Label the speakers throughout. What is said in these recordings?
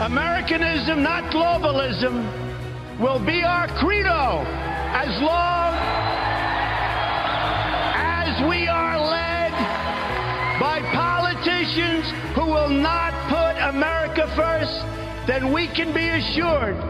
Speaker 1: Americanism, not globalism, will be our credo as long as we are led by politicians who will not put America first, then we can be assured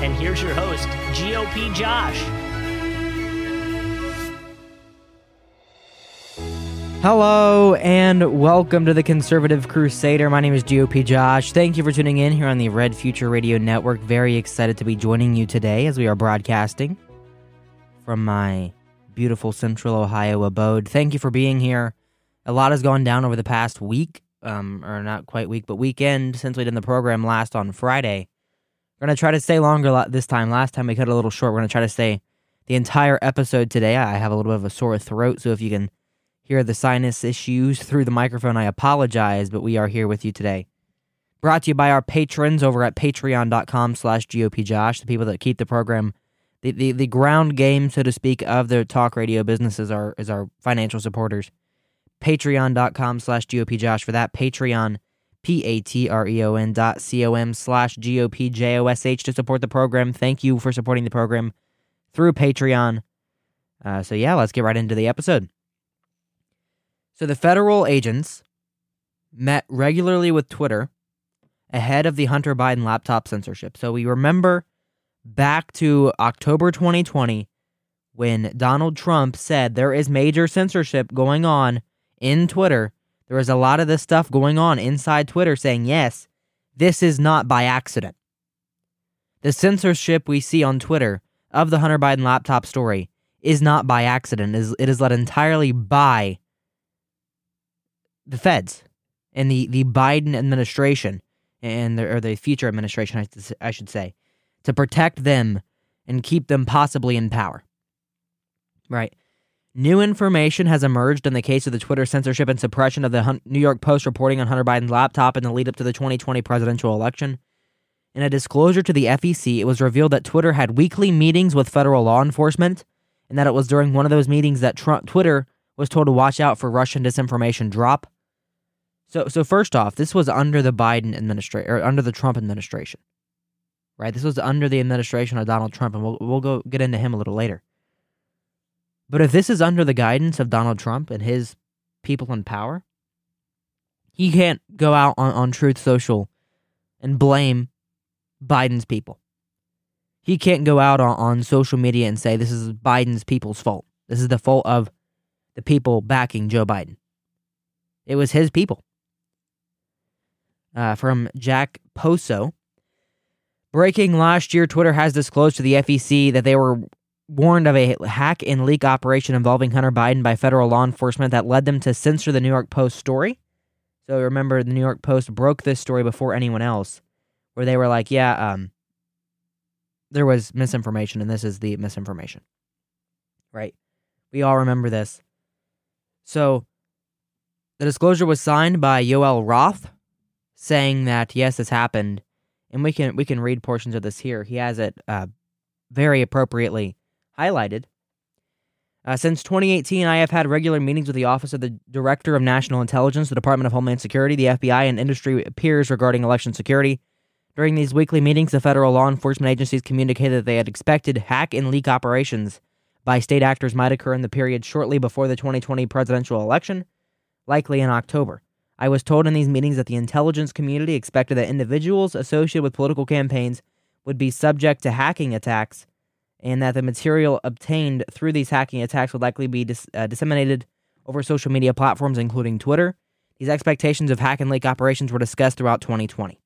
Speaker 2: And here's your host, GOP Josh.
Speaker 3: Hello and welcome to the Conservative Crusader. My name is GOP Josh. Thank you for tuning in here on the Red Future Radio Network. Very excited to be joining you today as we are broadcasting from my beautiful Central Ohio abode. Thank you for being here. A lot has gone down over the past week, um, or not quite week, but weekend since we did the program last on Friday. We're going to try to stay longer this time. Last time we cut a little short. We're going to try to stay the entire episode today. I have a little bit of a sore throat, so if you can hear the sinus issues through the microphone, I apologize, but we are here with you today. Brought to you by our patrons over at patreon.com slash GOPJosh, the people that keep the program, the, the, the ground game, so to speak, of the talk radio businesses are is our financial supporters. Patreon.com slash GOPJosh for that. Patreon, P-A-T-R-E-O-N dot C-O-M slash G-O-P-J-O-S-H to support the program. Thank you for supporting the program through Patreon. Uh, so yeah, let's get right into the episode. So the federal agents met regularly with Twitter ahead of the Hunter Biden laptop censorship. So we remember back to October 2020 when Donald Trump said there is major censorship going on in Twitter. There was a lot of this stuff going on inside Twitter saying, yes, this is not by accident. The censorship we see on Twitter of the Hunter Biden laptop story is not by accident. It is, led entirely by the feds and the, the Biden administration and the, or the future administration, I should say, to protect them and keep them possibly in power. Right. New information has emerged in the case of the Twitter censorship and suppression of the New York Post reporting on Hunter Biden's laptop in the lead up to the 2020 presidential election. In a disclosure to the FEC, it was revealed that Twitter had weekly meetings with federal law enforcement, and that it was during one of those meetings that Trump, Twitter was told to watch out for Russian disinformation drop. So, so first off, this was under the Biden administration or under the Trump administration, right? This was under the administration of Donald Trump, and we'll we'll go get into him a little later. But if this is under the guidance of Donald Trump and his people in power, he can't go out on, on Truth Social and blame Biden's people. He can't go out on, on social media and say this is Biden's people's fault. This is the fault of the people backing Joe Biden. It was his people. Uh, from Jack Poso. Breaking last year, Twitter has disclosed to the FEC that they were warned of a hack and leak operation involving Hunter Biden by federal law enforcement that led them to censor the New York Post story. So remember, the New York Post broke this story before anyone else, where they were like, yeah, um, there was misinformation, and this is the misinformation. Right? We all remember this. So, the disclosure was signed by Yoel Roth, saying that yes, this happened, and we can we can read portions of this here. He has it uh, very appropriately highlighted. Uh, since 2018, I have had regular meetings with the Office of the Director of National Intelligence, the Department of Homeland Security, the FBI, and industry peers regarding election security. During these weekly meetings, the federal law enforcement agencies communicated that they had expected hack and leak operations by state actors might occur in the period shortly before the 2020 presidential election, likely in October. I was told in these meetings that the intelligence community expected that individuals associated with political campaigns would be subject to hacking attacks and that the material obtained through these hacking attacks would likely be dis- uh, disseminated over social media platforms, including Twitter. These expectations of hack and leak operations were discussed throughout 2020.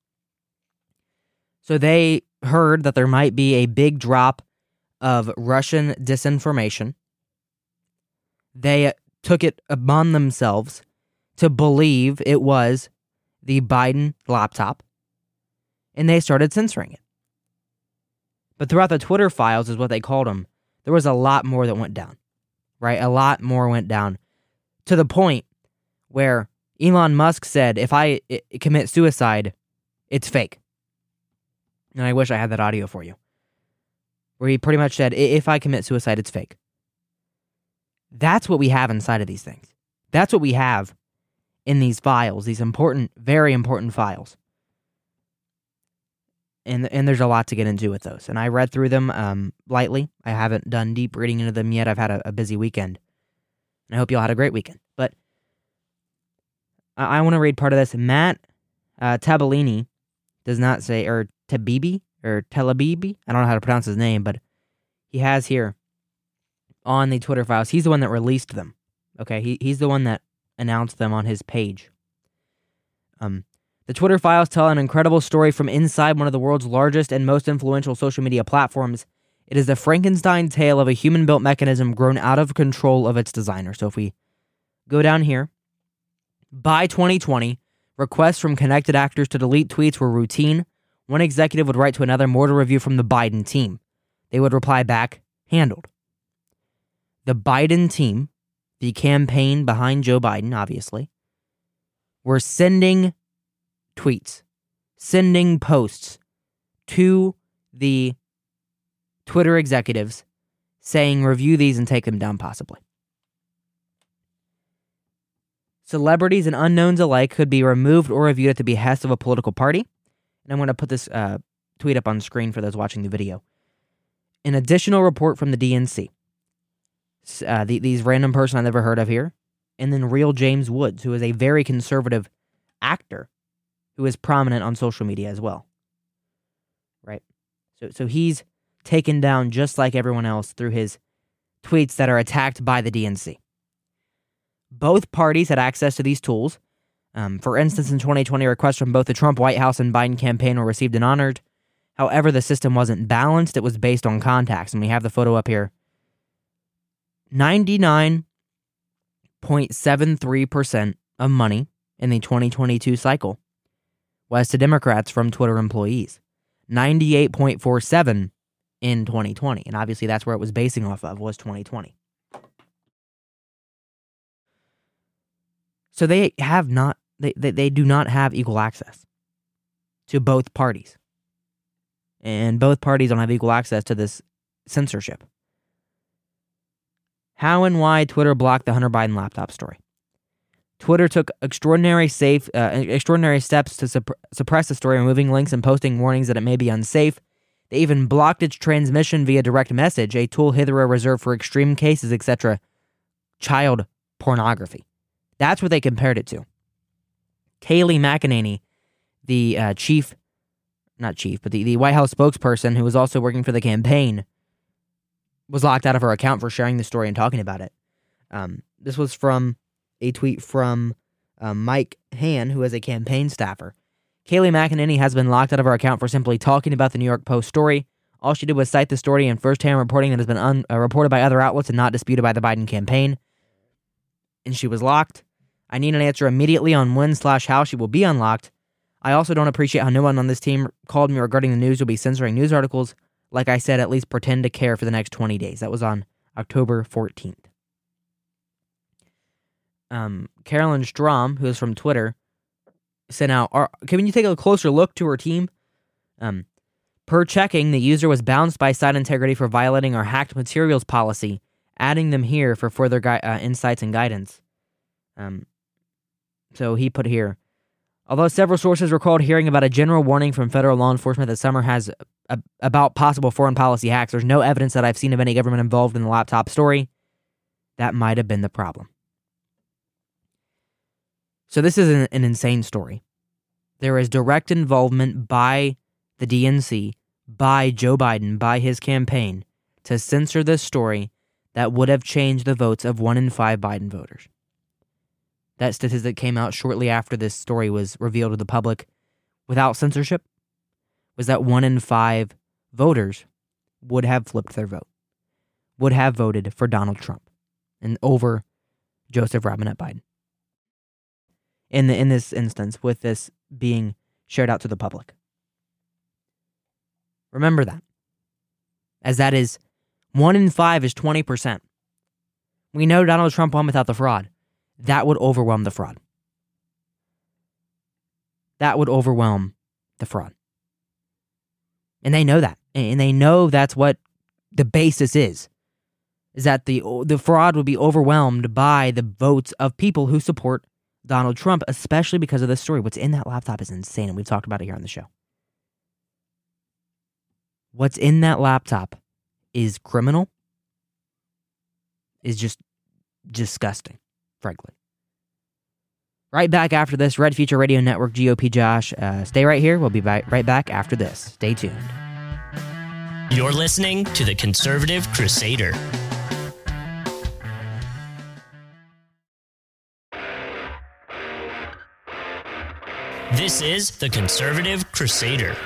Speaker 3: So they heard that there might be a big drop of Russian disinformation. They took it upon themselves to believe it was the Biden laptop, and they started censoring it. But throughout the Twitter files, is what they called them, there was a lot more that went down, right? A lot more went down to the point where Elon Musk said, if I commit suicide, it's fake. And I wish I had that audio for you. Where he pretty much said, if I commit suicide, it's fake. That's what we have inside of these things. That's what we have in these files, these important, very important files. And, and there's a lot to get into with those. And I read through them um, lightly. I haven't done deep reading into them yet. I've had a, a busy weekend. And I hope you all had a great weekend. But I, I want to read part of this. Matt uh, Tabellini does not say, or Tabibi or Telabibi. I don't know how to pronounce his name, but he has here on the Twitter files. He's the one that released them. Okay, he, he's the one that announced them on his page. Um, the Twitter files tell an incredible story from inside one of the world's largest and most influential social media platforms. It is the Frankenstein tale of a human built mechanism grown out of control of its designer. So if we go down here, by 2020, requests from connected actors to delete tweets were routine, one executive would write to another more to review from the Biden team. They would reply back, handled. The Biden team, the campaign behind Joe Biden, obviously, were sending tweets, sending posts to the Twitter executives saying, review these and take them down, possibly. Celebrities and unknowns alike could be removed or reviewed at the behest of a political party. And I'm going to put this uh, tweet up on screen for those watching the video. An additional report from the DNC. Uh, the, these random person I never heard of here. And then real James Woods, who is a very conservative actor who is prominent on social media as well. Right? So, so he's taken down just like everyone else through his tweets that are attacked by the DNC. Both parties had access to these tools, um, for instance, in 2020, requests from both the Trump White House and Biden campaign were received and honored. However, the system wasn't balanced, it was based on contacts. And we have the photo up here 99.73% of money in the 2022 cycle was to Democrats from Twitter employees. 98.47 in 2020. And obviously that's where it was basing off of was 2020. So they have not they, they, they do not have equal access to both parties. And both parties don't have equal access to this censorship. How and why Twitter blocked the Hunter Biden laptop story. Twitter took extraordinary safe, uh, extraordinary steps to supp- suppress the story, removing links and posting warnings that it may be unsafe. They even blocked its transmission via direct message, a tool hitherto reserved for extreme cases, etc. Child pornography. That's what they compared it to. Kayleigh McEnany, the uh, chief, not chief, but the, the White House spokesperson who was also working for the campaign, was locked out of her account for sharing the story and talking about it. Um, this was from a tweet from um, Mike Hahn, who is a campaign staffer. Kayleigh McEnany has been locked out of her account for simply talking about the New York Post story. All she did was cite the story in firsthand reporting that has been un- uh, reported by other outlets and not disputed by the Biden campaign. And she was locked. I need an answer immediately on when slash how she will be unlocked. I also don't appreciate how no one on this team called me regarding the news will be censoring news articles. Like I said, at least pretend to care for the next 20 days. That was on October 14th. Um, Carolyn Strom, who is from Twitter, sent out. Are, can you take a closer look to her team? Um, per checking, the user was bounced by site integrity for violating our hacked materials policy. Adding them here for further gui- uh, insights and guidance. Um, so he put here. Although several sources recalled hearing about a general warning from federal law enforcement that summer has a, about possible foreign policy hacks, there's no evidence that I've seen of any government involved in the laptop story. That might have been the problem. So this is an, an insane story. There is direct involvement by the DNC, by Joe Biden, by his campaign to censor this story that would have changed the votes of one in five Biden voters. That statistic came out shortly after this story was revealed to the public without censorship was that one in five voters would have flipped their vote, would have voted for Donald Trump and over Joseph Robinette Biden. In the in this instance, with this being shared out to the public. Remember that. As that is one in five is 20%. We know Donald Trump won without the fraud. That would overwhelm the fraud. That would overwhelm the fraud. And they know that. And they know that's what the basis is. Is that the the fraud would be overwhelmed by the votes of people who support Donald Trump, especially because of this story. What's in that laptop is insane, and we've talked about it here on the show. What's in that laptop is criminal, is just disgusting, frankly. Right back after this, Red Future Radio Network, GOP Josh. Uh, stay right here. We'll be back, right back after this. Stay tuned.
Speaker 2: You're listening to the Conservative Crusader. This is the Conservative Crusader.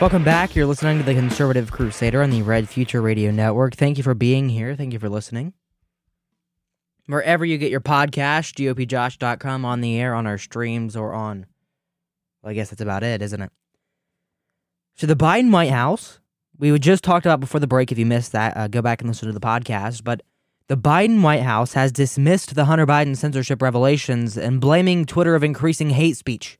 Speaker 3: Welcome back. You're listening to the Conservative Crusader on the Red Future Radio Network. Thank you for being here. Thank you for listening. Wherever you get your podcast, gopjosh.com on the air, on our streams, or on. Well, I guess that's about it, isn't it? So, the Biden White House, we just talked about before the break. If you missed that, uh, go back and listen to the podcast. But the Biden White House has dismissed the Hunter Biden censorship revelations and blaming Twitter of increasing hate speech.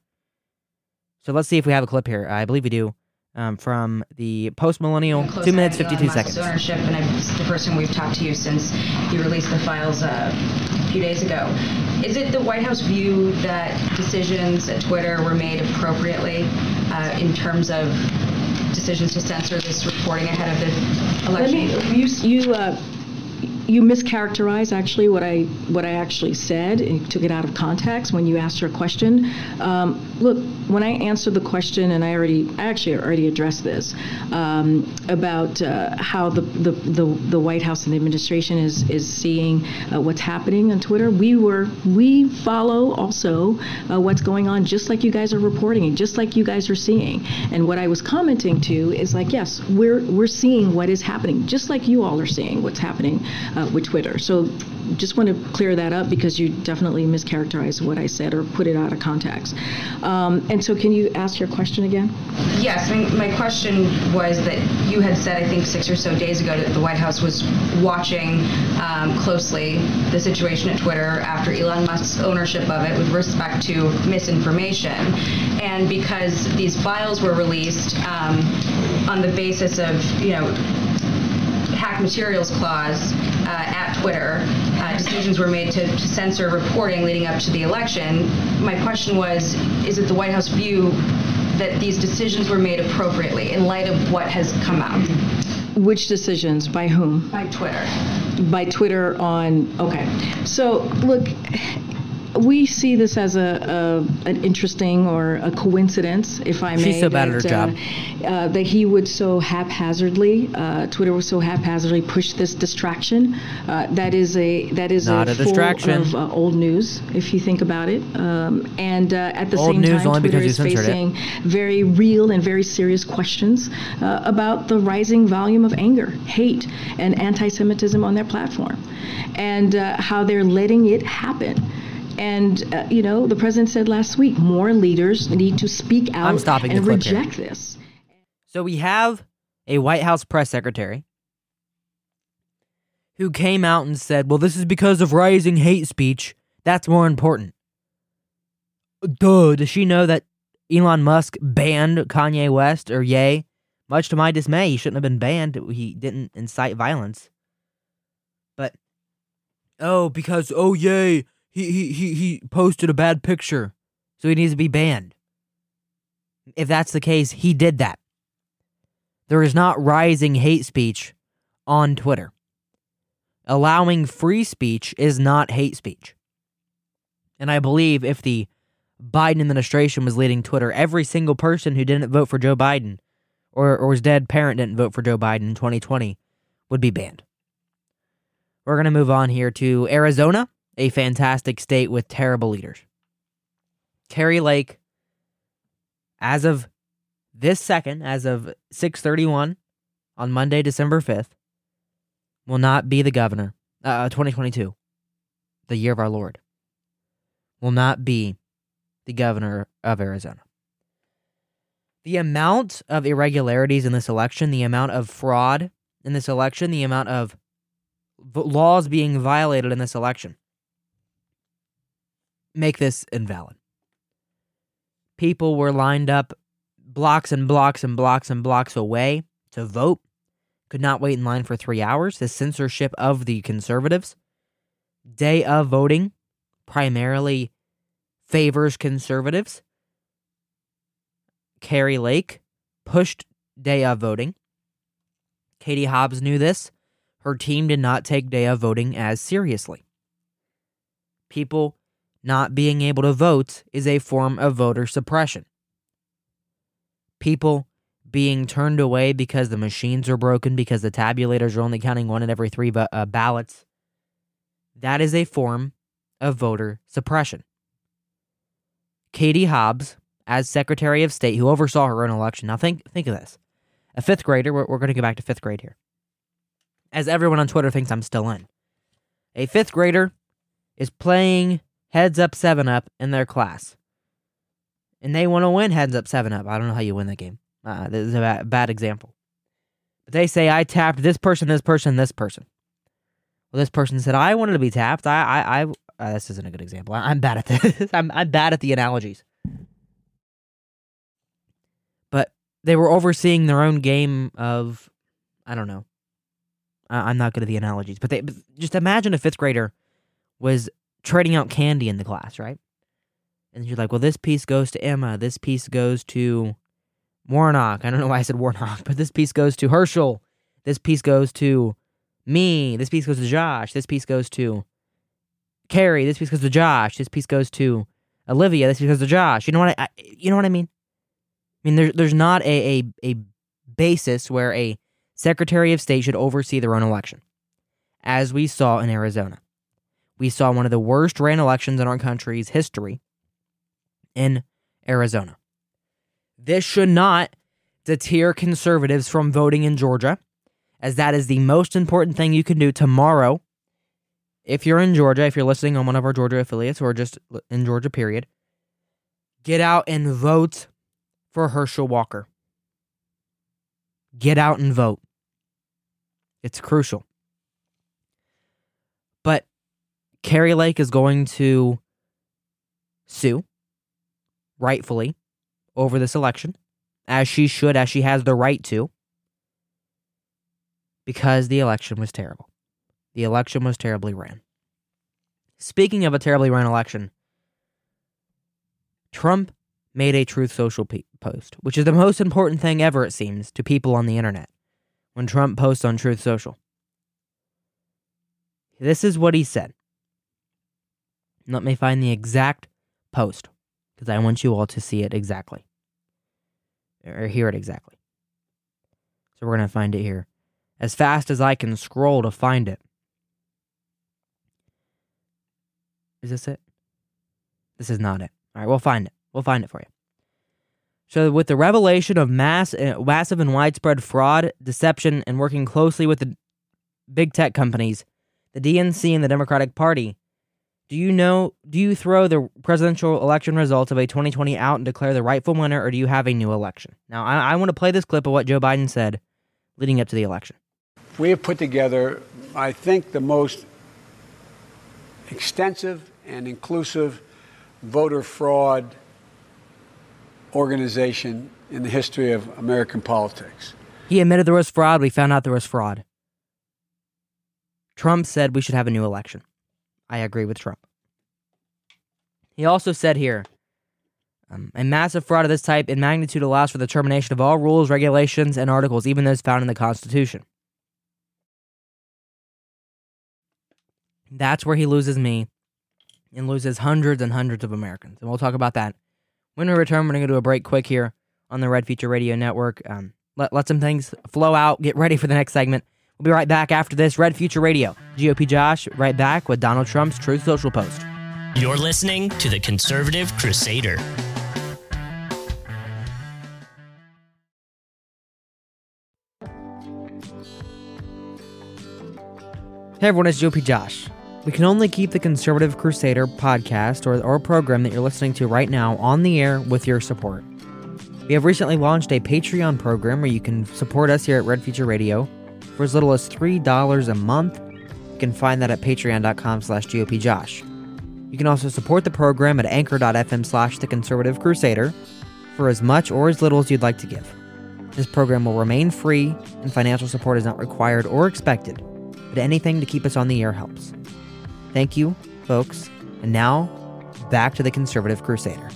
Speaker 3: So, let's see if we have a clip here. I believe we do um, from the post millennial, two minutes fifty two seconds.
Speaker 4: Ownership, and I'm the person we've talked to you since you released the files uh, a few days ago. Is it the White House view that decisions at Twitter were made appropriately uh, in terms of decisions to censor this reporting ahead of the election?
Speaker 5: Let me, you, you uh, you mischaracterized actually what I what I actually said. and took it out of context when you asked your question. Um, look, when I answered the question, and I already I actually already addressed this um, about uh, how the, the, the the White House and the administration is is seeing uh, what's happening on Twitter. We were we follow also uh, what's going on, just like you guys are reporting, and just like you guys are seeing. And what I was commenting to is like, yes, we're we're seeing what is happening, just like you all are seeing what's happening uh, with Twitter. So just want to clear that up because you definitely mischaracterized what I said or put it out of context. Um, and so, can you ask your question again?
Speaker 4: Yes, my question was that you had said, I think six or so days ago, that the White House was watching um, closely the situation at Twitter after Elon Musk's ownership of it with respect to misinformation. And because these files were released um, on the basis of, you know, hack materials clause at Twitter, uh, decisions were made to, to, censor reporting leading up to the election. My question was, is it the White House view that these decisions were made appropriately in light of what has come out?
Speaker 5: Which decisions? By whom?
Speaker 4: By Twitter.
Speaker 5: By Twitter on, okay. So, look, we see this as a, a, an interesting or a coincidence, if I may.
Speaker 3: She's so bad
Speaker 5: that,
Speaker 3: at her job.
Speaker 5: Uh, that he would so haphazardly, uh, Twitter would so haphazardly push this distraction. Uh, that is a that is
Speaker 3: Not a,
Speaker 5: a
Speaker 3: distraction.
Speaker 5: of uh, old news, if you think about it. Um, and uh, at the
Speaker 3: Old
Speaker 5: same time, Twitter is
Speaker 3: censored it.
Speaker 5: facing very real and very serious questions uh, about the rising volume of anger, hate, and anti-Semitism on their platform, and how they're letting it happen. And, uh, you know, the president said last week more leaders need to speak out
Speaker 3: I'm stopping the
Speaker 5: and
Speaker 3: clip here.
Speaker 5: reject this.
Speaker 3: So we have a White House press secretary who came out and said, well, this is because of rising hate speech. That's more important. Duh, does she know that Elon Musk banned Kanye West or Yay? Much to my dismay, he shouldn't have been banned. He didn't incite violence. But oh, because oh yay, he he he he posted a bad picture, so he needs to be banned. If that's the case, he did that. There is not rising hate speech on Twitter. Allowing free speech is not hate speech. And I believe if the Biden administration was leading Twitter, every single person who didn't vote for Joe Biden or, or his dead parent didn't vote for Joe Biden in 2020 would be banned. We're going to move on here to Arizona, a fantastic state with terrible leaders. Kari Lake, as of this second, as of 631 on Monday, December 5th, will not be the governor. Uh, 2022, the year of our Lord, will not be the governor of Arizona. The amount of irregularities in this election, the amount of fraud in this election, the amount of laws being violated in this election make this invalid. People were lined up blocks and blocks and blocks and blocks away to vote, could not wait in line for three hours. The censorship of the conservatives. Day of voting primarily favors conservatives. Kari Lake pushed day of voting. Katie Hobbs knew this. Her team did not take day of voting as seriously. People not being able to vote is a form of voter suppression. People being turned away because the machines are broken, because the tabulators are only counting one in every three uh, ballots, that is a form of voter suppression. Katie Hobbs, as Secretary of State, who oversaw her own election, now think, think of this. A fifth grader, we're, we're going to go back to fifth grade here. As everyone on Twitter thinks I'm still in. A fifth grader is playing Heads Up 7 Up in their class. And they want to win Heads Up 7 Up. I don't know how you win that game. Uh, this is a bad, bad example. But they say, I tapped this person, this person, this person. Well, this person said, I wanted to be tapped. I, I, I uh, this isn't a good example. I, am bad at this. I'm, I'm bad at the analogies. But they were overseeing their own game of, I don't know. I, am not good at the analogies. But they but just imagine a fifth grader was trading out candy in the class, right? And you're like, well, this piece goes to Emma. This piece goes to Warnock. I don't know why I said Warnock, but this piece goes to Herschel. This piece goes to me. This piece goes to Josh. This piece goes to Kari. This piece goes to Josh. This piece goes to Olivia. This piece goes to Josh. You know what I, I you know what I mean? I mean, there's there's not a, a a basis where a Secretary of State should oversee their own election, as we saw in Arizona. We saw one of the worst ran elections in our country's history in Arizona. This should not deter conservatives from voting in Georgia, as that is the most important thing you can do tomorrow. If you're in Georgia, if you're listening on one of our Georgia affiliates or just in Georgia, period, get out and vote for Herschel Walker. Get out and vote. It's crucial. But Kari Lake is going to sue, rightfully, over this election, as she should, as she has the right to, because the election was terrible. The election was terribly ran. Speaking of a terribly ran election, Trump made a Truth Social post, which is the most important thing ever, it seems, to people on the internet when Trump posts on Truth Social. This is what he said. Let me find the exact post because I want you all to see it exactly or hear it exactly. So we're going to find it here as fast as I can scroll to find it. Is this it? This is not it. All right, we'll find it. We'll find it for you. So, with the revelation of mass, uh, massive and widespread fraud, deception, and working closely with the big tech companies, the DNC and the Democratic Party, do you know? Do you throw the presidential election results of a 2020 out and declare the rightful winner, or do you have a new election? Now, I, I want to play this clip of what Joe Biden said leading up to the election.
Speaker 6: We have put together I think, the most extensive and inclusive voter fraud organization in the history of American politics.
Speaker 3: He admitted there was fraud. We found out there was fraud. Trump said we should have a new election. I agree with Trump. He also said here um, a massive fraud of this type in magnitude allows for the termination of all rules, regulations, and articles, even those found in the Constitution. That's where he loses me and loses hundreds and hundreds of Americans. And we'll talk about that. When we return, we're going to to a break quick here on the Red Future Radio Network. Um, let, let some things flow out. Get ready for the next segment. We'll be right back after this. Red Future Radio. GOP Josh, right back with Donald Trump's Truth Social post.
Speaker 2: You're listening to the Conservative Crusader.
Speaker 3: Hey everyone, it's GOP Josh. We can only keep the Conservative Crusader podcast or, or program that you're listening to right now on the air with your support. We have recently launched a Patreon program where you can support us here at Red Future Radio for as little as $3 a month. You can find that at patreon.com slash GOPJosh. You can also support the program at anchor.fm slash the conservative crusader for as much or as little as you'd like to give. This program will remain free and financial support is not required or expected but anything to keep us on the air helps. Thank you, folks. And now, back to the Conservative Crusader.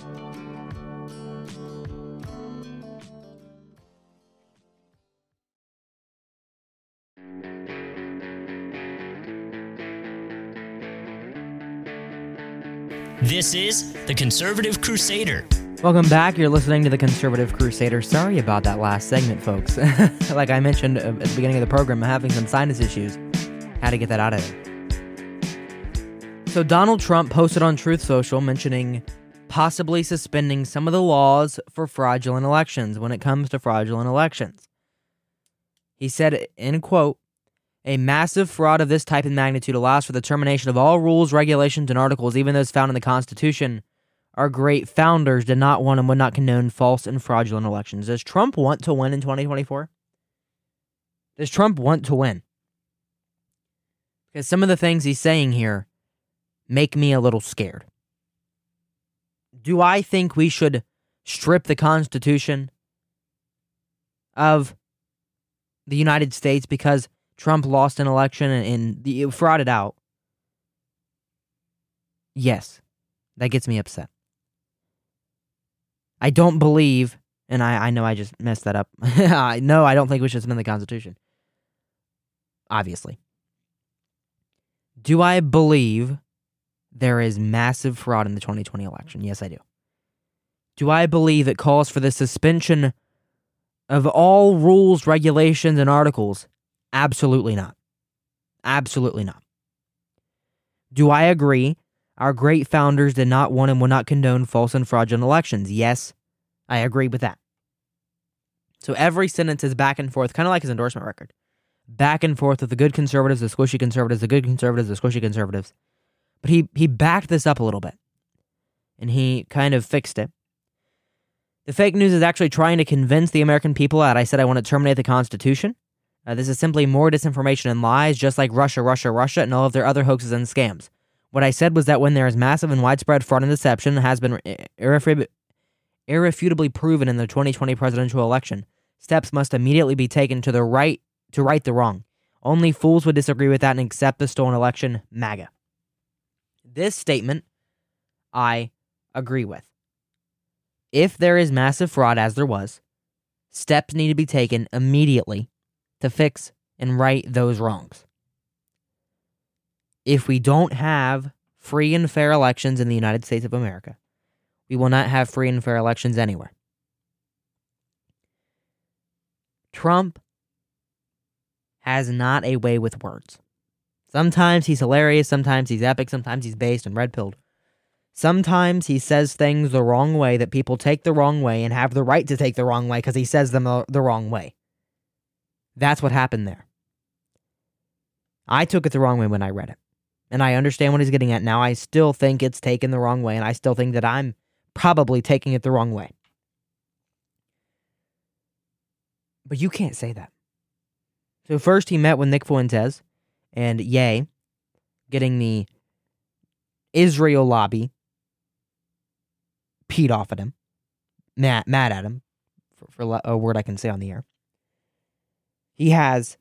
Speaker 2: This is the Conservative Crusader.
Speaker 3: Welcome back. You're listening to the Conservative Crusader. Sorry about that last segment, folks. like I mentioned uh, at the beginning of the program, I'm having some sinus issues. Had to get that out of there. So Donald Trump posted on Truth Social mentioning possibly suspending some of the laws for fraudulent elections when it comes to fraudulent elections. He said, in quote, a massive fraud of this type and magnitude allows for the termination of all rules, regulations, and articles, even those found in the Constitution. Our great founders did not want and would not condone false and fraudulent elections. Does Trump want to win in 2024? Does Trump want to win? Because some of the things he's saying here make me a little scared. Do I think we should strip the Constitution of the United States because Trump lost an election and, and the, it frauded out? Yes, that gets me upset. I don't believe, and I, I know I just messed that up. I no, I don't think we should suspend the Constitution. Obviously. Do I believe there is massive fraud in the 2020 election? Yes, I do. Do I believe it calls for the suspension of all rules, regulations, and articles? Absolutely not. Absolutely not. Do I agree our great founders did not want and would not condone false and fraudulent elections? Yes, I agree with that. So every sentence is back and forth, kind of like his endorsement record back and forth with the good conservatives, the squishy conservatives, the good conservatives, the squishy conservatives. But he he backed this up a little bit. And he kind of fixed it. The fake news is actually trying to convince the American people that I said I want to terminate the Constitution. Uh, this is simply more disinformation and lies, just like Russia, Russia, Russia, and all of their other hoaxes and scams. What I said was that when there is massive and widespread fraud and deception that has been irrefutably proven in the 2020 presidential election, steps must immediately be taken to the right to right the wrong. Only fools would disagree with that and accept the stolen election, MAGA. This statement, I agree with. If there is massive fraud, as there was, steps need to be taken immediately to fix and right those wrongs. If we don't have free and fair elections in the United States of America, we will not have free and fair elections anywhere. Trump has not a way with words. Sometimes he's hilarious, sometimes he's epic, sometimes he's based and red pilled. Sometimes he says things the wrong way that people take the wrong way and have the right to take the wrong way because he says them the wrong way. That's what happened there. I took it the wrong way when I read it. And I understand what he's getting at now. I still think it's taken the wrong way, and I still think that I'm probably taking it the wrong way. But you can't say that. So first he met with Nick Fuentes and yay, getting the Israel lobby peed off at him, mad, mad at him, for, for a word I can say on the air. He has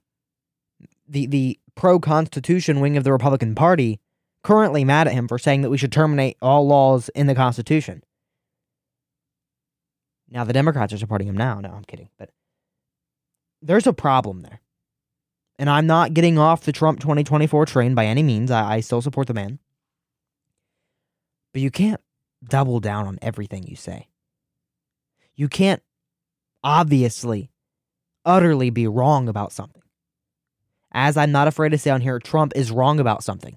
Speaker 3: the the pro Constitution wing of the Republican Party currently mad at him for saying that we should terminate all laws in the Constitution. Now the Democrats are supporting him now. No, I'm kidding, but there's a problem there. And I'm not getting off the Trump 2024 train by any means. I, I still support the man. But you can't double down on everything you say. You can't obviously, utterly be wrong about something. As I'm not afraid to say on here, Trump is wrong about something.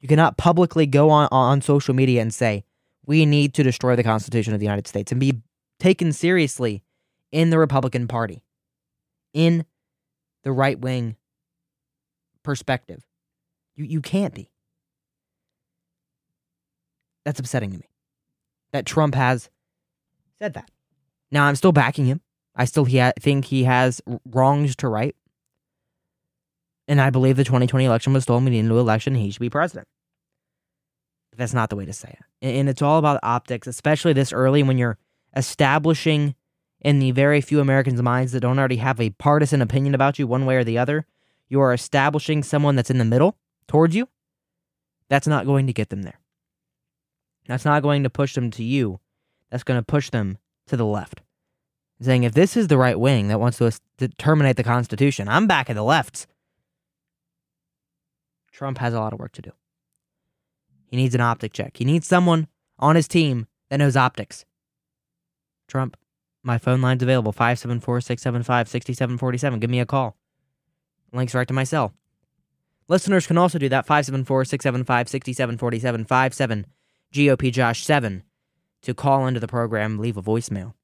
Speaker 3: You cannot publicly go on, on social media and say, we need to destroy the Constitution of the United States and be taken seriously in the Republican Party, in the right wing perspective. You, you can't be. That's upsetting to me that Trump has said that. Now, I'm still backing him. I still he ha- think he has wrongs to right. And I believe the 2020 election was stolen. Need a new election. He should be president. But that's not the way to say it. And it's all about optics, especially this early when you're establishing in the very few Americans' minds that don't already have a partisan opinion about you one way or the other. You are establishing someone that's in the middle towards you. That's not going to get them there. That's not going to push them to you. That's going to push them to the left. Saying if this is the right wing that wants to, to terminate the Constitution, I'm back at the left. Trump has a lot of work to do. He needs an optic check. He needs someone on his team that knows optics. Trump, my phone line's available 574 675 6747. Give me a call. Links right to my cell. Listeners can also do that 574 675 6747 57 GOP Josh 7 to call into the program, leave a voicemail.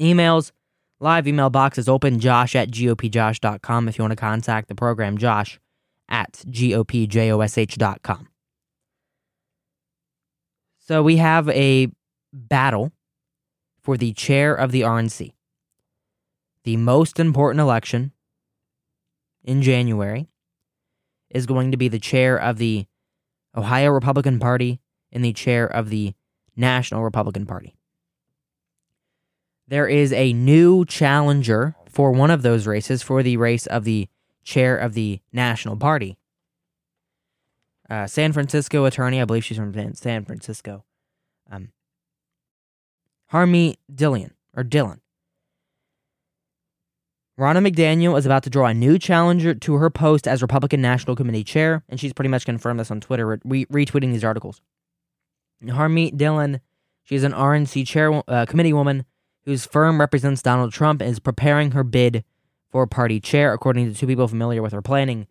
Speaker 3: Emails, live email box is open, josh at gopjosh.com if you want to contact the program, josh at gopjosh.com. So we have a battle for the chair of the RNC. The most important election in January is going to be the chair of the Ohio Republican Party and the chair of the National Republican Party. There is a new challenger for one of those races for the race of the chair of the National Party. Uh, San Francisco attorney, I believe she's from San Francisco. Um, Dillon or Dillon. Ronna McDaniel is about to draw a new challenger to her post as Republican National Committee chair, and she's pretty much confirmed this on Twitter, re- retweeting these articles. Harmeet Dhillon, she's an RNC chair uh, committee woman whose firm represents Donald Trump is preparing her bid for party chair, according to two people familiar with her planning.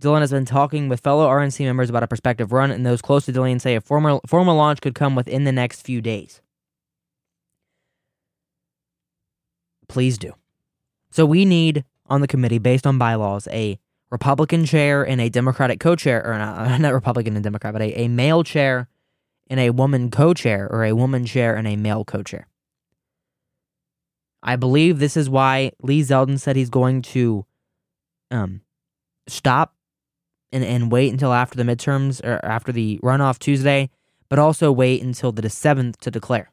Speaker 3: Dhillon has been talking with fellow RNC members about a prospective run, and those close to Dhillon say a formal, formal launch could come within the next few days. Please do. So we need on the committee, based on bylaws, a Republican chair and a Democratic co-chair, or not, not Republican and Democrat, but a, a male chair and a woman co-chair, or a woman chair and a male co-chair. I believe this is why Lee Zeldin said he's going to um, stop and, and wait until after the midterms or after the runoff Tuesday, but also wait until the 7th to declare.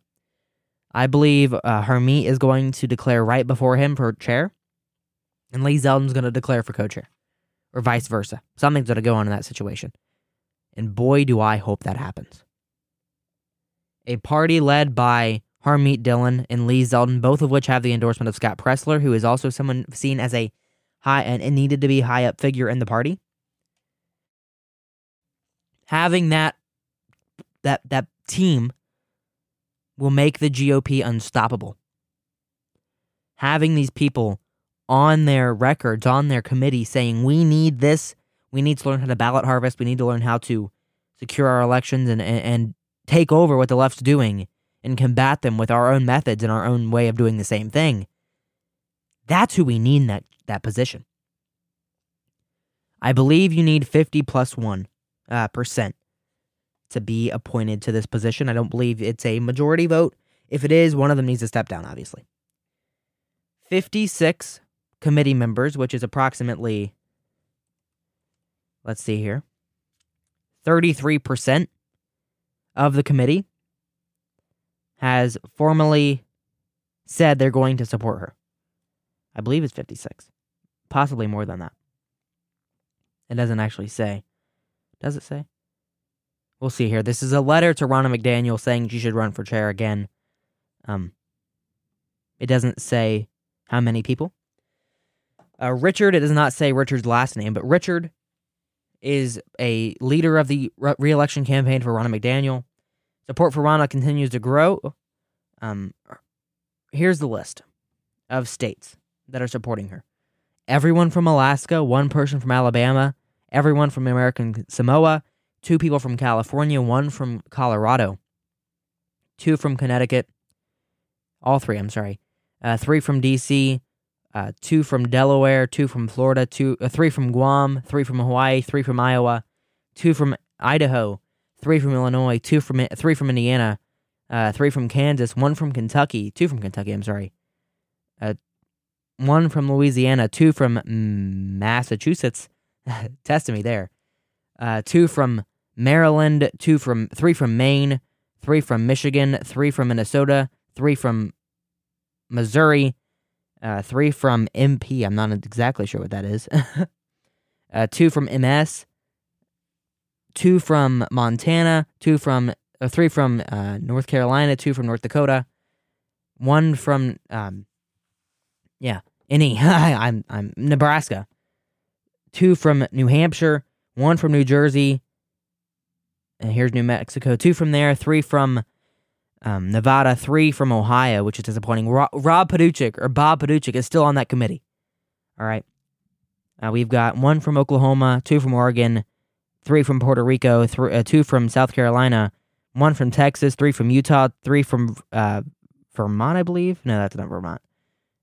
Speaker 3: I believe uh, Harmeet is going to declare right before him for chair, and Lee Zeldin's going to declare for co chair, or vice versa. Something's going to go on in that situation. And boy, do I hope that happens. A party led by Harmeet Dhillon and Lee Zeldin, both of which have the endorsement of Scott Presler, who is also someone seen as a high and needed to be high up figure in the party. Having that that that team will make the GOP unstoppable. Having these people on their records, on their committee saying, we need this, we need to learn how to ballot harvest, we need to learn how to secure our elections and, and, and take over what the left's doing and combat them with our own methods and our own way of doing the same thing. That's who we need in that, that position. I believe you need 50 plus 1 uh, percent to be appointed to this position. I don't believe it's a majority vote. If it is, one of them needs to step down, obviously. 56 committee members, which is approximately let's see here. 33% of the committee has formally said they're going to support her. I believe it's 56, possibly more than that. It doesn't actually say. Does it say? We'll see here. This is a letter to Ronna McDaniel saying she should run for chair again. Um, it doesn't say how many people. Uh, Richard, it does not say Richard's last name, but Richard is a leader of the re election campaign for Ronna McDaniel. Support for Ronna continues to grow. Um, here's the list of states that are supporting her everyone from Alaska, one person from Alabama, everyone from American Samoa, two people from California, one from Colorado, two from Connecticut, all three, I'm sorry, uh, three from DC, uh, two from Delaware, two from Florida, two, uh, three from Guam, three from Hawaii, three from Iowa, two from Idaho, three from Illinois, two from three from Indiana, uh, three from Kansas, one from Kentucky, two from Kentucky. I'm sorry, uh, one from Louisiana, two from Massachusetts. Testing me there. Uh, two from Maryland, two from three from Maine, three from Michigan, three from Minnesota, three from Missouri, uh, three from MP. I'm not exactly sure what that is. uh, two from MS, two from Montana, two from uh, three from uh, North Carolina, two from North Dakota, one from um, yeah, any I'm I'm Nebraska, two from New Hampshire, one from New Jersey, and here's New Mexico, two from there, three from um, Nevada, three from Ohio, which is disappointing. Rob, Rob Paduchik or Bob Paduchik is still on that committee. All right. Uh, we've got one from Oklahoma, two from Oregon, three from Puerto Rico, th- uh, two from South Carolina, one from Texas, three from Utah, three from uh, Vermont, I believe. No, that's not Vermont.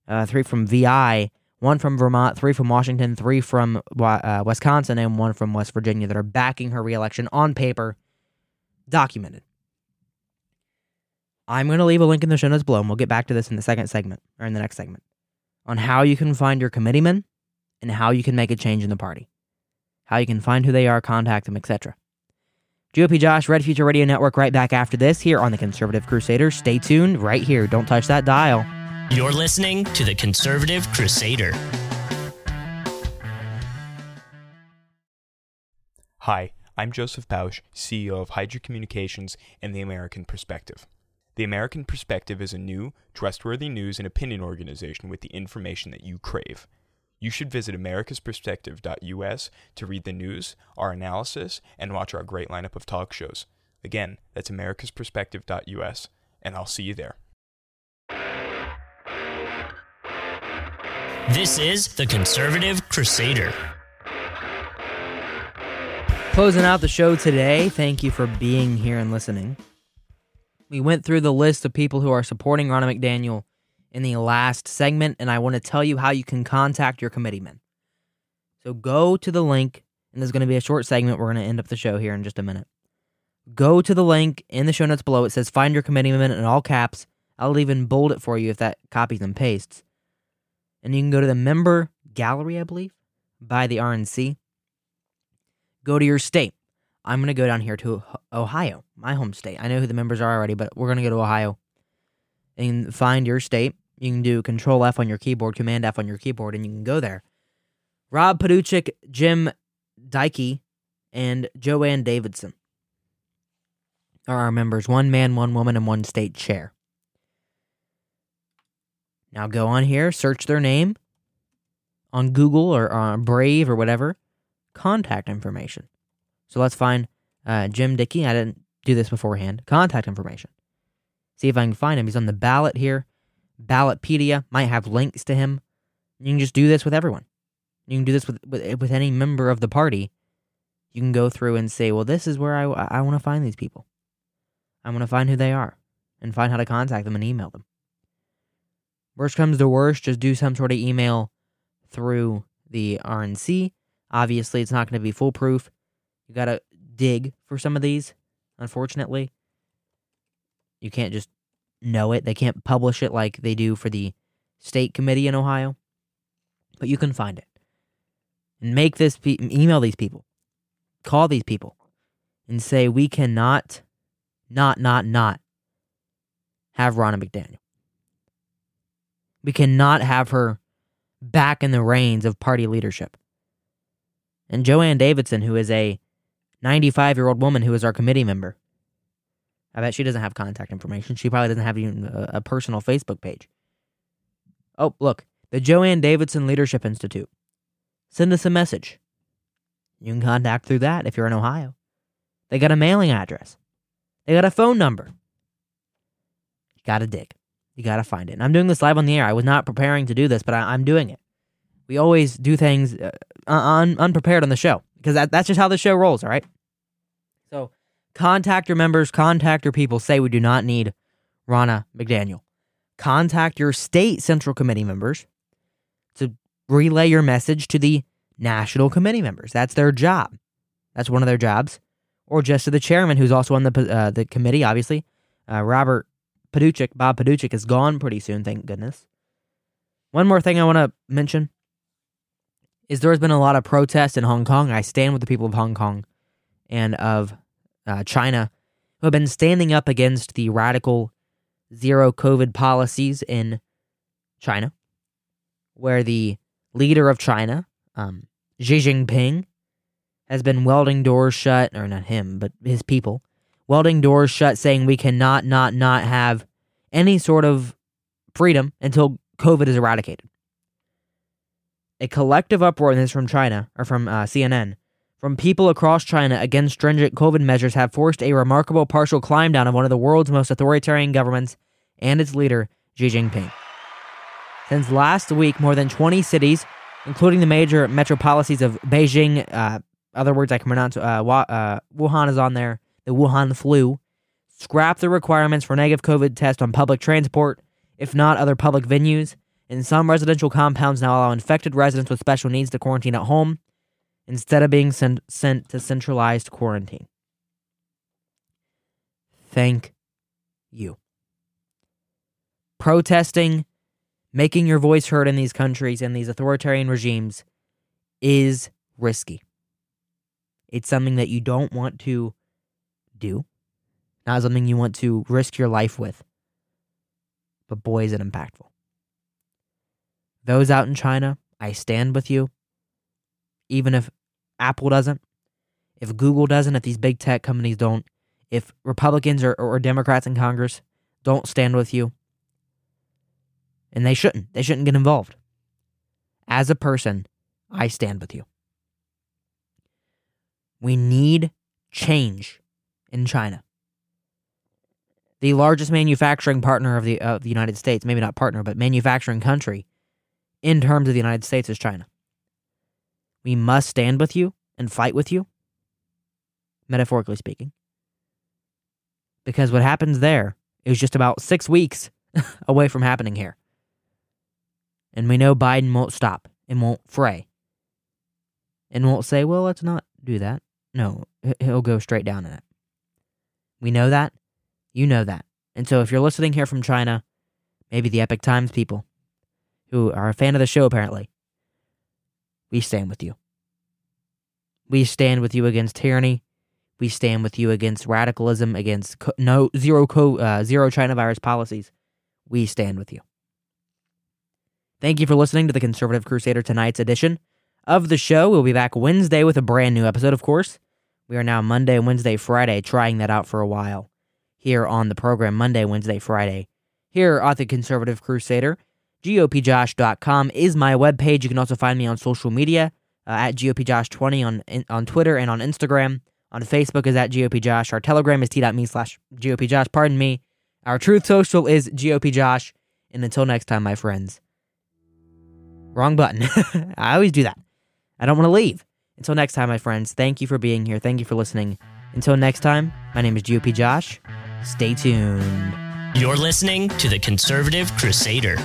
Speaker 3: Uh, three from VI, one from Vermont, three from Washington, three from uh, Wisconsin, and one from West Virginia that are backing her reelection on paper, documented. I'm going to leave a link in the show notes below, and we'll get back to this in the second segment, or in the next segment, on how you can find your committeemen and how you can make a change in the party, how you can find who they are, contact them, etc. GOP Josh, Red Future Radio Network, right back after this here on the Conservative Crusader. Stay tuned right here. Don't touch that dial.
Speaker 2: You're listening to the Conservative Crusader.
Speaker 7: Hi, I'm Joseph Bausch, CEO of Hydra Communications and the American Perspective. The American Perspective is a new, trustworthy news and opinion organization with the information that you crave. You should visit americasperspective.us to read the news, our analysis, and watch our great lineup of talk shows. Again, that's americasperspective.us, and I'll see you there.
Speaker 2: This is the Conservative Crusader.
Speaker 3: Closing out the show today, thank you for being here and listening. We went through the list of people who are supporting Ronna McDaniel in the last segment, and I want to tell you how you can contact your committeeman. So go to the link, and there's going to be a short segment. We're going to end up the show here in just a minute. Go to the link in the show notes below. It says find your committeeman in all caps. I'll even bold it for you if that copies and pastes. And you can go to the member gallery, I believe, by the RNC. Go to your state. I'm going to go down here to Ohio, my home state. I know who the members are already, but we're going to go to Ohio and find your state. You can do Control F on your keyboard, Command F on your keyboard, and you can go there. Rob Paduchik, Jim Dykey, and Jo Ann Davidson are our members. One man, one woman, and one state chair. Now go on here, search their name on Google or on Brave or whatever. Contact information. So let's find uh, Jim Dickey. I didn't do this beforehand. Contact information. See if I can find him. He's on the ballot here. Ballotpedia might have links to him. You can just do this with everyone. You can do this with, with, with any member of the party. You can go through and say, well, this is where I, I want to find these people. I want to find who they are and find how to contact them and email them. Worst comes to worst, just do some sort of email through the RNC. Obviously, it's not going to be foolproof. You got to dig for some of these, unfortunately. You can't just know it. They can't publish it like they do for the state committee in Ohio. But you can find it. And make this pe- email these people. call these people and say we cannot, not, not, not have Ronna McDaniel. We cannot have her back in the reins of party leadership. And Jo Ann Davidson, who is a 95 year old woman who is our committee member, I bet she doesn't have contact information. She probably doesn't have even a, a personal Facebook page. Oh, look, the Jo Ann Davidson Leadership Institute. Send us a message. You can contact through that if you're in Ohio. They got a mailing address. They got a phone number. You got to dig. You got to find it. And I'm doing this live on the air. I was not preparing to do this, but I, am doing it. We always do things uh, un- unprepared on the show because that, that's just how the show rolls, all right? So contact your members, contact your people. Say we do not need Ronna McDaniel. Contact your state central committee members to relay your message to the national committee members. That's their job. That's one of their jobs. Or just to the chairman, who's also on the uh, the committee, obviously, uh, Robert Paduchik, Bob Paduchik, is gone pretty soon, thank goodness. One more thing I want to mention is there has been a lot of protests in Hong Kong. I stand with the people of Hong Kong and of uh, China who have been standing up against the radical zero COVID policies in China, where the leader of China, um, Xi Jinping, has been welding doors shut, or not him, but his people, welding doors shut, saying we cannot not not have any sort of freedom until COVID is eradicated. A collective uproar, and this from China, or from uh, CNN, from people across China against stringent COVID measures have forced a remarkable partial climb down of one of the world's most authoritarian governments and its leader, Xi Jinping. Since last week, more than 20 cities, including the major metropolises of Beijing, uh, other words I can pronounce, uh, uh, Wuhan is on there, the Wuhan flu, scrap the requirements for negative COVID test on public transport, if not other public venues. And some residential compounds now allow infected residents with special needs to quarantine at home instead of being sent, sent to centralized quarantine. Thank you. Protesting, making your voice heard in these countries and these authoritarian regimes is risky. It's something that you don't want to do, not something you want to risk your life with. But boy, is it impactful. Those out in China, I stand with you. Even if Apple doesn't, if Google doesn't, if these big tech companies don't, if Republicans or, or Democrats in Congress don't stand with you, and they shouldn't, they shouldn't get involved. As a person, I stand with you. We need change in China. The largest manufacturing partner of the, of the United States, maybe not partner, but manufacturing country in terms of the United States is China. We must stand with you and fight with you, metaphorically speaking. Because what happens there is just about six weeks away from happening here. And we know Biden won't stop and won't fray and won't say, well, let's not do that. No, he'll go straight down in it. We know that. You know that. And so if you're listening here from China, maybe the Epoch Times people who are a fan of the show, apparently, we stand with you. We stand with you against tyranny. We stand with you against radicalism, against co- no zero co, uh, zero China virus policies. We stand with you. Thank you for listening to the Conservative Crusader tonight's edition of the show. We'll be back Wednesday with a brand new episode, of course. We are now Monday, Wednesday, Friday, trying that out for a while here on the program. Monday, Wednesday, Friday. Here at the Conservative Crusader. GOPJosh.com is my webpage. You can also find me on social media uh, at GOPJosh20 on, on Twitter and on Instagram. On Facebook is at GOPJosh. Our Telegram is t.me slash GOPJosh. Pardon me. Our Truth Social is GOPJosh. And until next time, my friends. Wrong button. I always do that. I don't want to leave. Until next time, my friends, thank you for being here. Thank you for listening. Until next time, my name is GOP Josh. Stay tuned.
Speaker 2: You're listening to the Conservative Crusader.